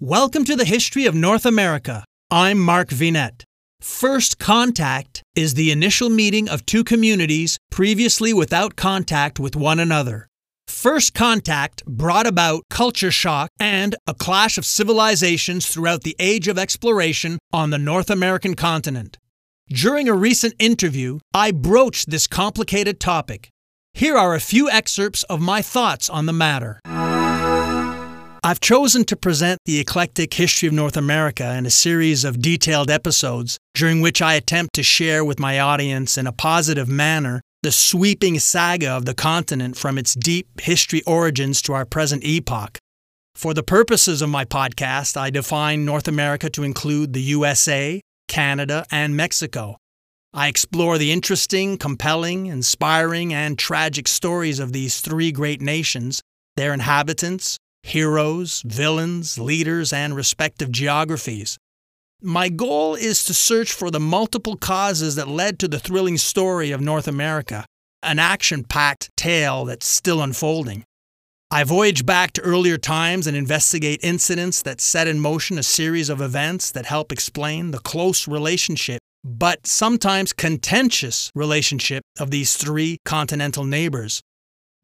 Welcome to the History of North America. I'm Mark Vinet. First contact is the initial meeting of two communities previously without contact with one another. First contact brought about culture shock and a clash of civilizations throughout the age of exploration on the North American continent. During a recent interview, I broached this complicated topic. Here are a few excerpts of my thoughts on the matter. I've chosen to present the eclectic history of North America in a series of detailed episodes during which I attempt to share with my audience in a positive manner the sweeping saga of the continent from its deep history origins to our present epoch. For the purposes of my podcast, I define North America to include the USA, Canada, and Mexico. I explore the interesting, compelling, inspiring, and tragic stories of these three great nations, their inhabitants, heroes, villains, leaders, and respective geographies. My goal is to search for the multiple causes that led to the thrilling story of North America, an action packed tale that's still unfolding. I voyage back to earlier times and investigate incidents that set in motion a series of events that help explain the close relationship, but sometimes contentious relationship of these three continental neighbors.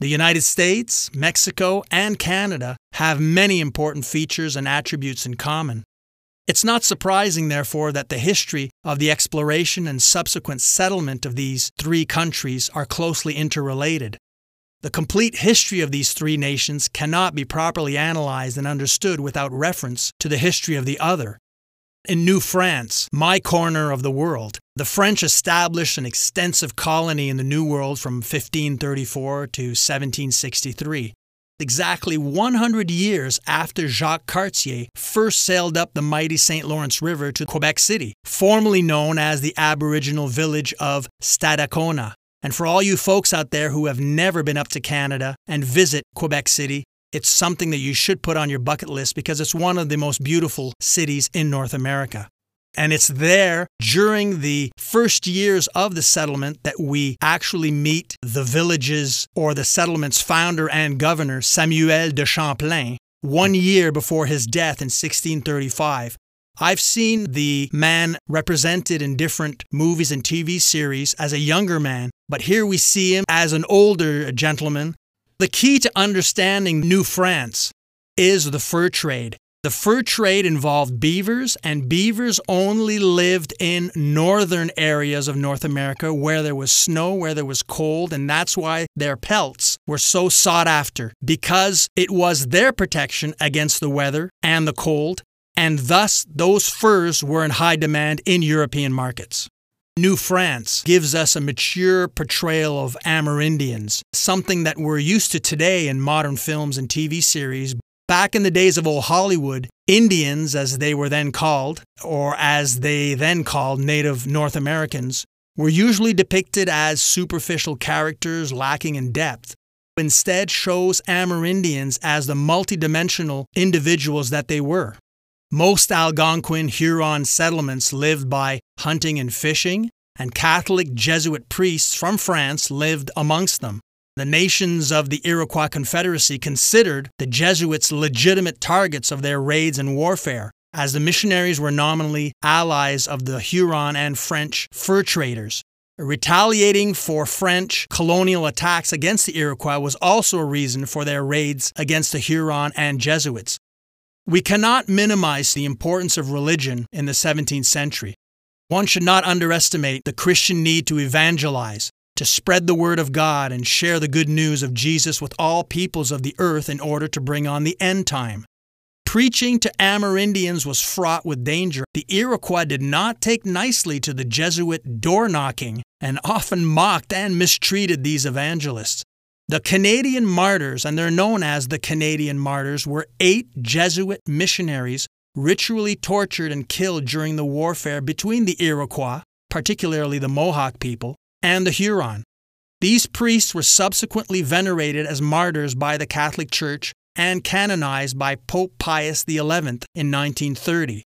The United States, Mexico, and Canada have many important features and attributes in common. It's not surprising, therefore, that the history of the exploration and subsequent settlement of these three countries are closely interrelated. The complete history of these three nations cannot be properly analyzed and understood without reference to the history of the other. In New France, my corner of the world, the French established an extensive colony in the New World from 1534 to 1763 exactly 100 years after Jacques Cartier first sailed up the mighty St. Lawrence River to Quebec City, formerly known as the Aboriginal village of Stadacona. And for all you folks out there who have never been up to Canada and visit Quebec City, it's something that you should put on your bucket list because it's one of the most beautiful cities in North America. And it's there during the first years of the settlement that we actually meet the village's or the settlement's founder and governor, Samuel de Champlain, one year before his death in 1635. I've seen the man represented in different movies and TV series as a younger man, but here we see him as an older gentleman. The key to understanding New France is the fur trade. The fur trade involved beavers, and beavers only lived in northern areas of North America where there was snow, where there was cold, and that's why their pelts were so sought after because it was their protection against the weather and the cold, and thus those furs were in high demand in European markets. New France gives us a mature portrayal of Amerindians, something that we're used to today in modern films and TV series, Back in the days of old Hollywood, Indians, as they were then called, or as they then called Native North Americans, were usually depicted as superficial characters lacking in depth. Instead, shows Amerindians as the multidimensional individuals that they were. Most Algonquin Huron settlements lived by hunting and fishing, and Catholic Jesuit priests from France lived amongst them. The nations of the Iroquois Confederacy considered the Jesuits legitimate targets of their raids and warfare, as the missionaries were nominally allies of the Huron and French fur traders. Retaliating for French colonial attacks against the Iroquois was also a reason for their raids against the Huron and Jesuits. We cannot minimize the importance of religion in the 17th century. One should not underestimate the Christian need to evangelize, to spread the word of God and share the good news of Jesus with all peoples of the earth in order to bring on the end time. Preaching to Amerindians was fraught with danger. The Iroquois did not take nicely to the Jesuit door knocking and often mocked and mistreated these evangelists. The Canadian martyrs, and they're known as the Canadian martyrs, were eight Jesuit missionaries ritually tortured and killed during the warfare between the Iroquois, particularly the Mohawk people, and the Huron. These priests were subsequently venerated as martyrs by the Catholic Church and canonized by Pope Pius XI in 1930.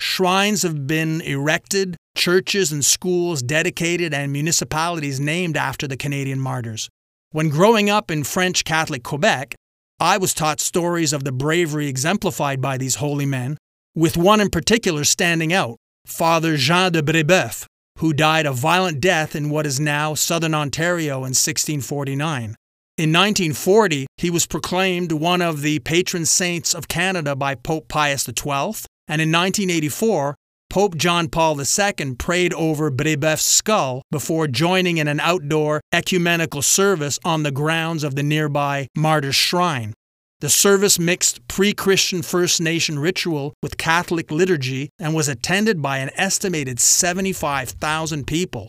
Shrines have been erected, churches and schools dedicated, and municipalities named after the Canadian martyrs. When growing up in French Catholic Quebec, I was taught stories of the bravery exemplified by these holy men, with one in particular standing out Father Jean de Brebeuf, who died a violent death in what is now southern Ontario in 1649. In 1940, he was proclaimed one of the patron saints of Canada by Pope Pius XII, and in 1984, Pope John Paul II prayed over Brebeuf's skull before joining in an outdoor ecumenical service on the grounds of the nearby Martyrs' Shrine. The service mixed pre Christian First Nation ritual with Catholic liturgy and was attended by an estimated 75,000 people.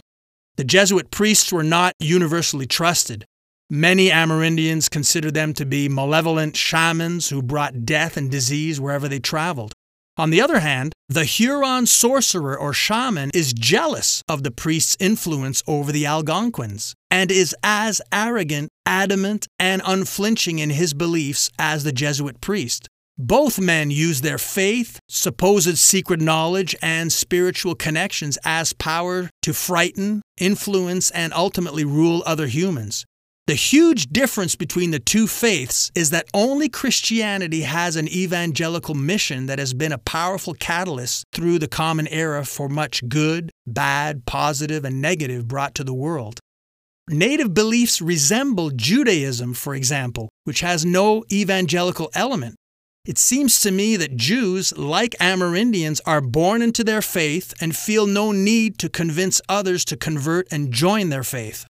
The Jesuit priests were not universally trusted. Many Amerindians considered them to be malevolent shamans who brought death and disease wherever they traveled. On the other hand, the Huron sorcerer or shaman is jealous of the priest's influence over the Algonquins and is as arrogant, adamant, and unflinching in his beliefs as the Jesuit priest. Both men use their faith, supposed secret knowledge, and spiritual connections as power to frighten, influence, and ultimately rule other humans. The huge difference between the two faiths is that only Christianity has an evangelical mission that has been a powerful catalyst through the common era for much good, bad, positive, and negative brought to the world. Native beliefs resemble Judaism, for example, which has no evangelical element. It seems to me that Jews, like Amerindians, are born into their faith and feel no need to convince others to convert and join their faith.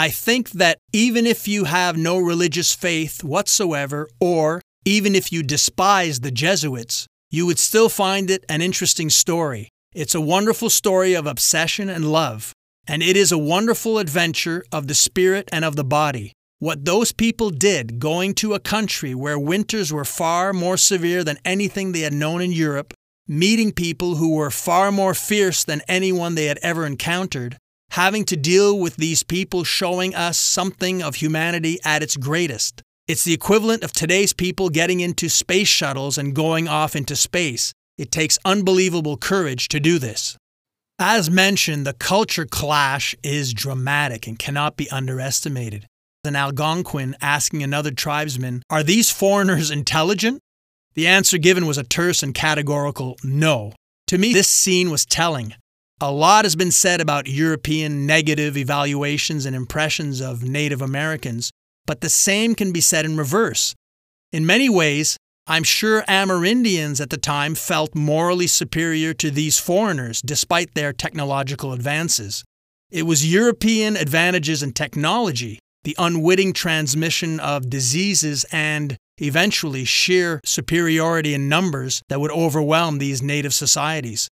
I think that even if you have no religious faith whatsoever, or even if you despise the Jesuits, you would still find it an interesting story. It's a wonderful story of obsession and love, and it is a wonderful adventure of the spirit and of the body. What those people did going to a country where winters were far more severe than anything they had known in Europe, meeting people who were far more fierce than anyone they had ever encountered, having to deal with these people showing us something of humanity at its greatest. It's the equivalent of today's people getting into space shuttles and going off into space. It takes unbelievable courage to do this. As mentioned, the culture clash is dramatic and cannot be underestimated. An Algonquin asking another tribesman, Are these foreigners intelligent? The answer given was a terse and categorical no. To me, this scene was telling. A lot has been said about European negative evaluations and impressions of Native Americans, but the same can be said in reverse. In many ways, I'm sure Amerindians at the time felt morally superior to these foreigners despite their technological advances. It was European advantages in technology, the unwitting transmission of diseases, and eventually sheer superiority in numbers that would overwhelm these native societies.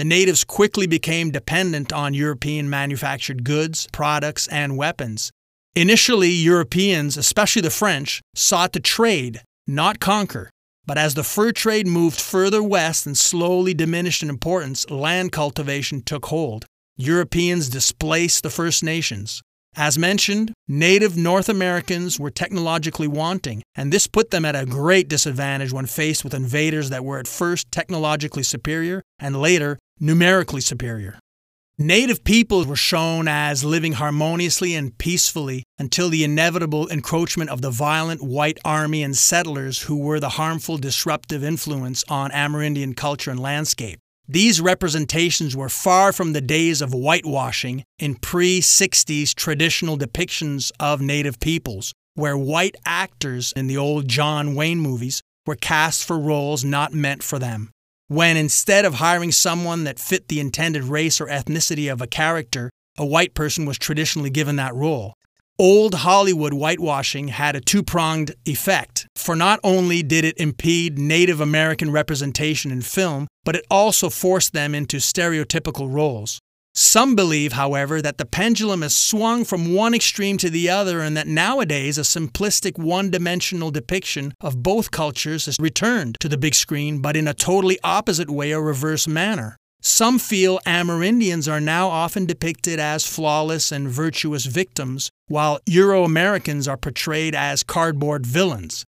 The natives quickly became dependent on European manufactured goods, products, and weapons. Initially, Europeans, especially the French, sought to trade, not conquer. But as the fur trade moved further west and slowly diminished in importance, land cultivation took hold. Europeans displaced the First Nations. As mentioned, native North Americans were technologically wanting, and this put them at a great disadvantage when faced with invaders that were at first technologically superior and later numerically superior. Native peoples were shown as living harmoniously and peacefully until the inevitable encroachment of the violent white army and settlers who were the harmful disruptive influence on Amerindian culture and landscape. These representations were far from the days of whitewashing in pre 60s traditional depictions of Native peoples, where white actors in the old John Wayne movies were cast for roles not meant for them when instead of hiring someone that fit the intended race or ethnicity of a character, a white person was traditionally given that role. Old Hollywood whitewashing had a two pronged effect, for not only did it impede Native American representation in film, but it also forced them into stereotypical roles. Some believe, however, that the pendulum has swung from one extreme to the other and that nowadays a simplistic one dimensional depiction of both cultures has returned to the big screen, but in a totally opposite way or reverse manner. Some feel Amerindians are now often depicted as flawless and virtuous victims, while Euro Americans are portrayed as cardboard villains.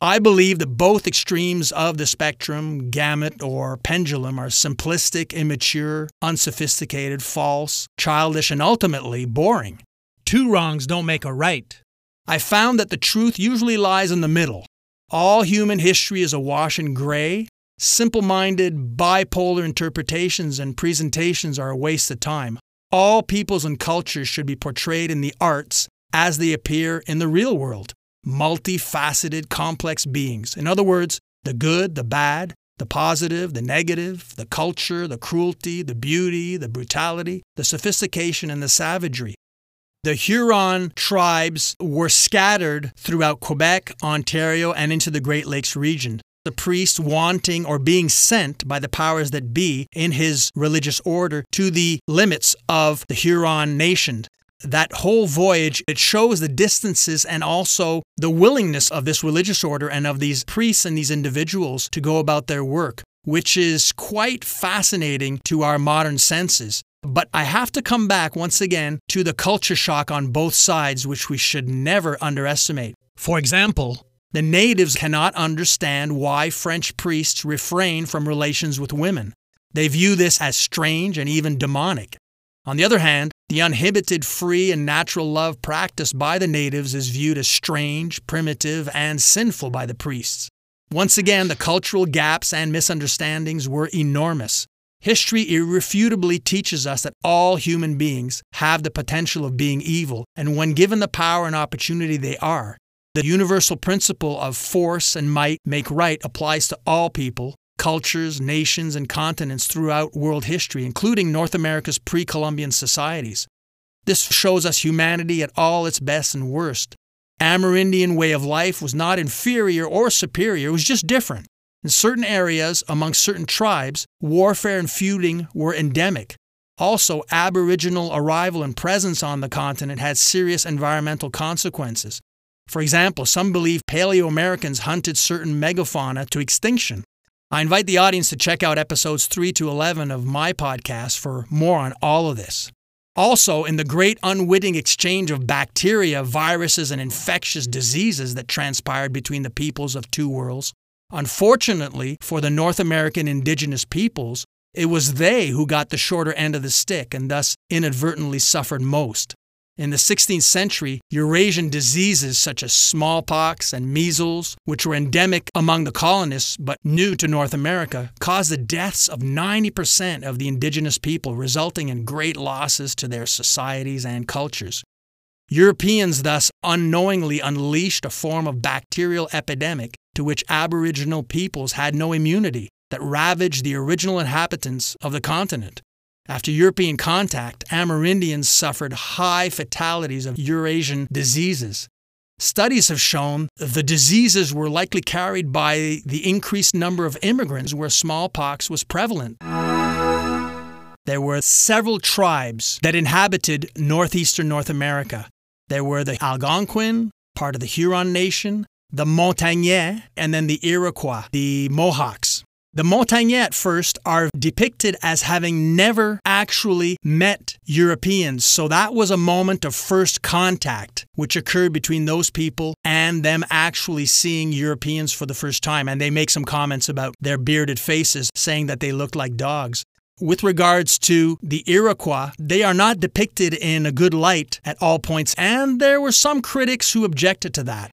I believe that both extremes of the spectrum, gamut or pendulum, are simplistic, immature, unsophisticated, false, childish, and ultimately boring. Two wrongs don't make a right. I found that the truth usually lies in the middle. All human history is awash in gray. Simple minded, bipolar interpretations and presentations are a waste of time. All peoples and cultures should be portrayed in the arts as they appear in the real world multifaceted, complex beings. In other words, the good, the bad, the positive, the negative, the culture, the cruelty, the beauty, the brutality, the sophistication, and the savagery. The Huron tribes were scattered throughout Quebec, Ontario, and into the Great Lakes region. The priest wanting or being sent by the powers that be in his religious order to the limits of the Huron nation. That whole voyage, it shows the distances and also the willingness of this religious order and of these priests and these individuals to go about their work, which is quite fascinating to our modern senses. But I have to come back once again to the culture shock on both sides, which we should never underestimate. For example, the natives cannot understand why French priests refrain from relations with women. They view this as strange and even demonic. On the other hand, the uninhibited, free, and natural love practiced by the natives is viewed as strange, primitive, and sinful by the priests. Once again, the cultural gaps and misunderstandings were enormous. History irrefutably teaches us that all human beings have the potential of being evil, and when given the power and opportunity, they are. The universal principle of force and might make right applies to all people, cultures, nations, and continents throughout world history, including North America's pre Columbian societies. This shows us humanity at all its best and worst. Amerindian way of life was not inferior or superior, it was just different. In certain areas, among certain tribes, warfare and feuding were endemic. Also, Aboriginal arrival and presence on the continent had serious environmental consequences. For example, some believe Paleo Americans hunted certain megafauna to extinction. I invite the audience to check out episodes 3 to 11 of my podcast for more on all of this. Also, in the great unwitting exchange of bacteria, viruses, and infectious diseases that transpired between the peoples of two worlds, Unfortunately for the North American indigenous peoples, it was they who got the shorter end of the stick and thus inadvertently suffered most. In the 16th century, Eurasian diseases such as smallpox and measles, which were endemic among the colonists but new to North America, caused the deaths of 90% of the indigenous people, resulting in great losses to their societies and cultures. Europeans thus unknowingly unleashed a form of bacterial epidemic to which Aboriginal peoples had no immunity that ravaged the original inhabitants of the continent. After European contact, Amerindians suffered high fatalities of Eurasian diseases. Studies have shown the diseases were likely carried by the increased number of immigrants where smallpox was prevalent. There were several tribes that inhabited northeastern North America. There were the Algonquin, part of the Huron Nation, the Montagnais, and then the Iroquois, the Mohawks. The Montagnais at first are depicted as having never actually met Europeans, so that was a moment of first contact which occurred between those people and them actually seeing Europeans for the first time. And they make some comments about their bearded faces, saying that they looked like dogs. With regards to the Iroquois, they are not depicted in a good light at all points, and there were some critics who objected to that.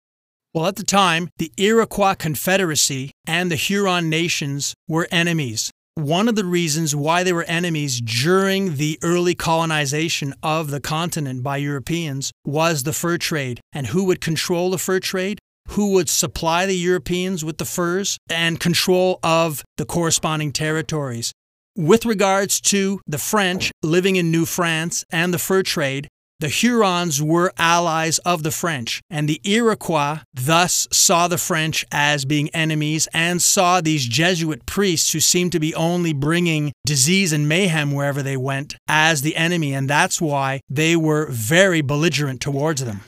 Well, at the time, the Iroquois Confederacy and the Huron nations were enemies. One of the reasons why they were enemies during the early colonization of the continent by Europeans was the fur trade. And who would control the fur trade? Who would supply the Europeans with the furs and control of the corresponding territories? With regards to the French living in New France and the fur trade, the Hurons were allies of the French, and the Iroquois thus saw the French as being enemies and saw these Jesuit priests who seemed to be only bringing disease and mayhem wherever they went as the enemy, and that's why they were very belligerent towards them.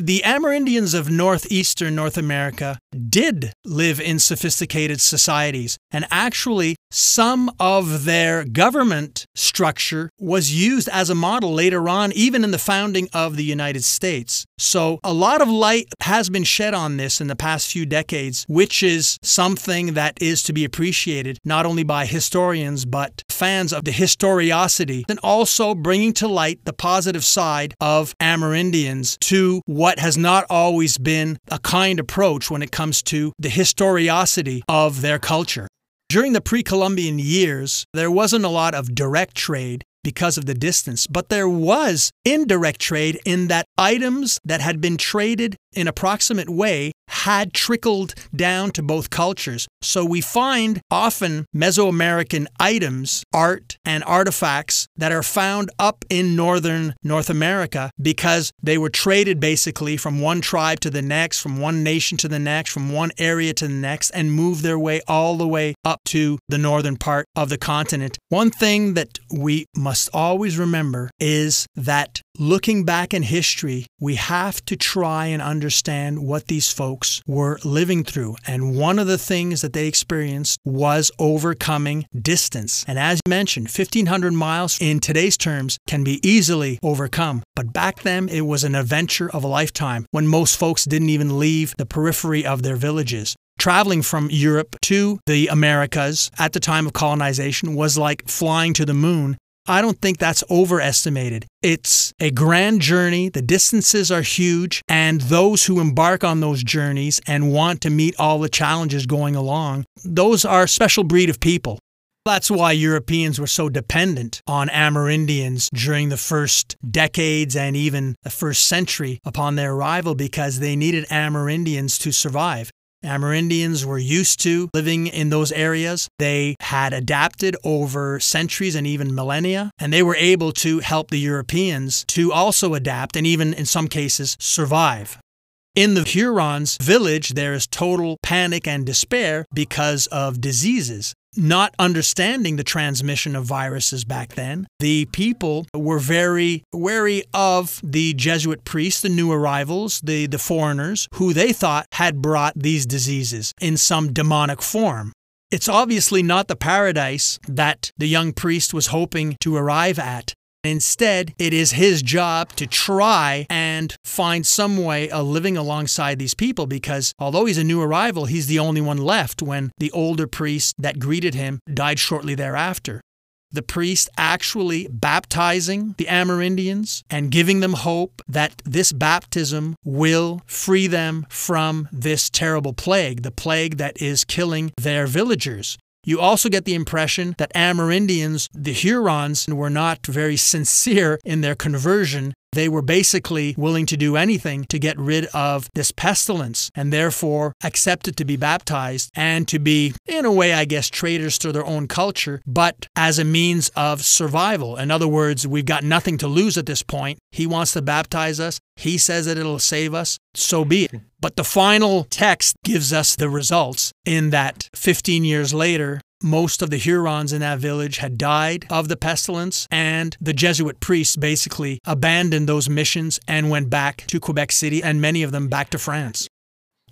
The Amerindians of northeastern North America did live in sophisticated societies, and actually, some of their government structure was used as a model later on, even in the founding of the United States. So, a lot of light has been shed on this in the past few decades, which is something that is to be appreciated not only by historians but fans of the historiosity and also bringing to light the positive side of Amerindians to what has not always been a kind approach when it comes to the historiosity of their culture. During the pre Columbian years, there wasn't a lot of direct trade because of the distance, but there was indirect trade in that items that had been traded in a proximate way had trickled down to both cultures. So we find often Mesoamerican items, art, and artifacts that are found up in northern North America because they were traded basically from one tribe to the next, from one nation to the next, from one area to the next, and moved their way all the way up to the northern part of the continent. One thing that we must always remember is that looking back in history, we have to try and understand what these folks were living through. And one of the things that they experienced was overcoming distance. And as mentioned, 1,500 miles in today's terms can be easily overcome. But back then, it was an adventure of a lifetime when most folks didn't even leave the periphery of their villages traveling from Europe to the Americas at the time of colonization was like flying to the moon I don't think that's overestimated. It's a grand journey. The distances are huge. And those who embark on those journeys and want to meet all the challenges going along, those are a special breed of people. That's why Europeans were so dependent on Amerindians during the first decades and even the first century upon their arrival because they needed Amerindians to survive. Amerindians were used to living in those areas. They had adapted over centuries and even millennia, and they were able to help the Europeans to also adapt and even in some cases survive. In the Hurons village, there is total panic and despair because of diseases not understanding the transmission of viruses back then, the people were very wary of the Jesuit priests, the new arrivals, the, the foreigners, who they thought had brought these diseases in some demonic form. It's obviously not the paradise that the young priest was hoping to arrive at. Instead, it is his job to try and find some way of living alongside these people because although he's a new arrival, he's the only one left when the older priest that greeted him died shortly thereafter. The priest actually baptizing the Amerindians and giving them hope that this baptism will free them from this terrible plague, the plague that is killing their villagers. You also get the impression that Amerindians, the Hurons, were not very sincere in their conversion. They were basically willing to do anything to get rid of this pestilence and therefore accepted to be baptized and to be, in a way, I guess, traitors to their own culture, but as a means of survival. In other words, we've got nothing to lose at this point. He wants to baptize us. He says that it'll save us. So be it. But the final text gives us the results in that 15 years later, most of the Hurons in that village had died of the pestilence, and the Jesuit priests basically abandoned those missions and went back to Quebec City, and many of them back to France.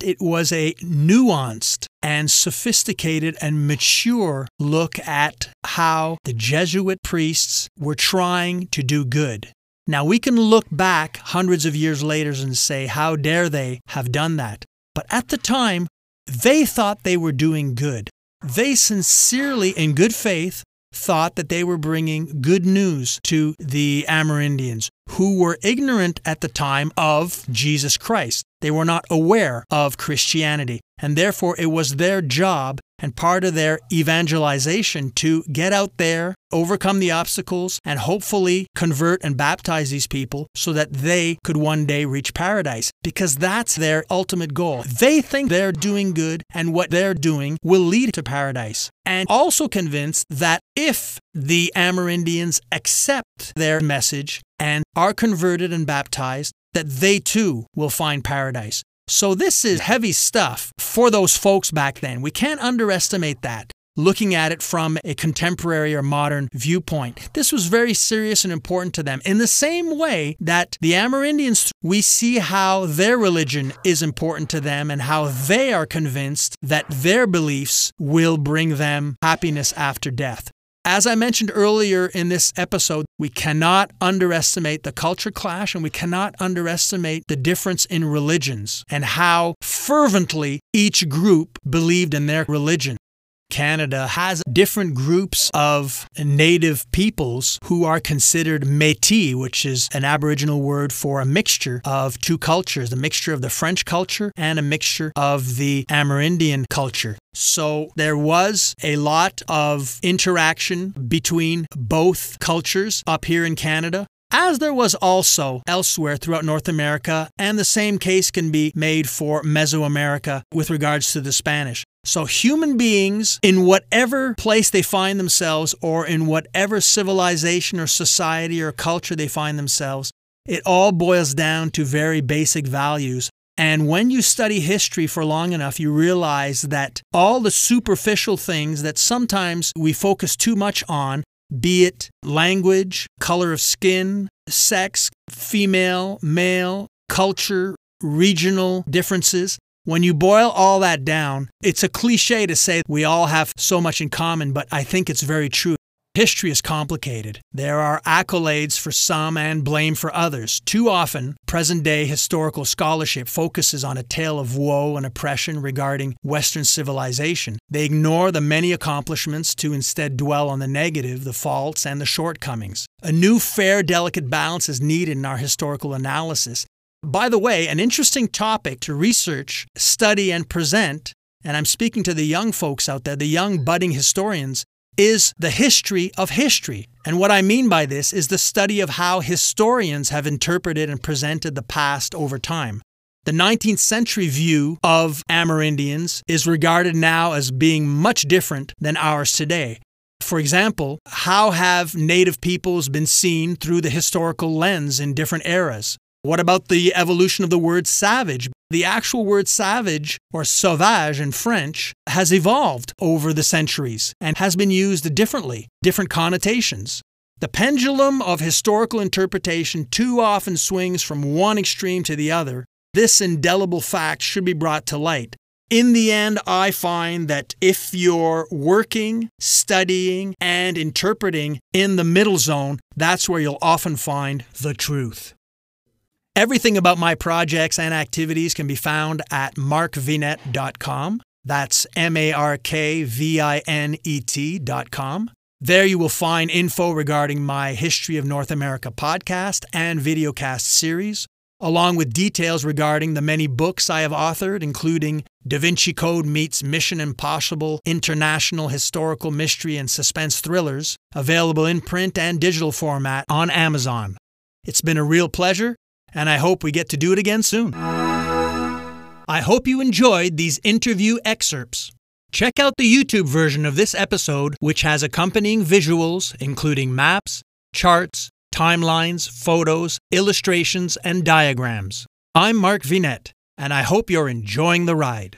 It was a nuanced and sophisticated and mature look at how the Jesuit priests were trying to do good. Now, we can look back hundreds of years later and say, how dare they have done that? But at the time, they thought they were doing good. They sincerely, in good faith, thought that they were bringing good news to the Amerindians who were ignorant at the time of Jesus Christ. They were not aware of Christianity, and therefore it was their job and part of their evangelization to get out there, overcome the obstacles, and hopefully convert and baptize these people so that they could one day reach paradise because that's their ultimate goal. They think they're doing good and what they're doing will lead to paradise. And also convinced that if the Amerindians accept their message and are converted and baptized, that they too will find paradise. So, this is heavy stuff for those folks back then. We can't underestimate that. Looking at it from a contemporary or modern viewpoint. This was very serious and important to them. In the same way that the Amerindians, we see how their religion is important to them and how they are convinced that their beliefs will bring them happiness after death. As I mentioned earlier in this episode, we cannot underestimate the culture clash and we cannot underestimate the difference in religions and how fervently each group believed in their religion. Canada has different groups of native peoples who are considered Métis, which is an Aboriginal word for a mixture of two cultures, a mixture of the French culture and a mixture of the Amerindian culture. So there was a lot of interaction between both cultures up here in Canada as there was also elsewhere throughout North America, and the same case can be made for Mesoamerica with regards to the Spanish. So, human beings, in whatever place they find themselves, or in whatever civilization or society or culture they find themselves, it all boils down to very basic values. And when you study history for long enough, you realize that all the superficial things that sometimes we focus too much on be it language, color of skin, sex, female, male, culture, regional differences. When you boil all that down, it's a cliche to say we all have so much in common, but I think it's very true. History is complicated. There are accolades for some and blame for others. Too often, present day historical scholarship focuses on a tale of woe and oppression regarding Western civilization. They ignore the many accomplishments to instead dwell on the negative, the faults, and the shortcomings. A new, fair, delicate balance is needed in our historical analysis. By the way, an interesting topic to research, study, and present and I'm speaking to the young folks out there, the young budding historians, is the history of history. And what I mean by this is the study of how historians have interpreted and presented the past over time. The 19th century view of Amerindians is regarded now as being much different than ours today. For example, how have Native peoples been seen through the historical lens in different eras? What about the evolution of the word savage? The actual word savage, or sauvage in French, has evolved over the centuries and has been used differently, different connotations. The pendulum of historical interpretation too often swings from one extreme to the other. This indelible fact should be brought to light. In the end, I find that if you're working, studying, and interpreting in the middle zone, that's where you'll often find the truth. Everything about my projects and activities can be found at markvinet.com. That's M A R K V I N E T.com. There you will find info regarding my History of North America podcast and videocast series, along with details regarding the many books I have authored, including Da Vinci Code meets Mission Impossible International Historical Mystery and Suspense Thrillers, available in print and digital format on Amazon. It's been a real pleasure and I hope we get to do it again soon. I hope you enjoyed these interview excerpts. Check out the YouTube version of this episode, which has accompanying visuals, including maps, charts, timelines, photos, illustrations, and diagrams. I'm Mark Vinet, and I hope you're enjoying the ride.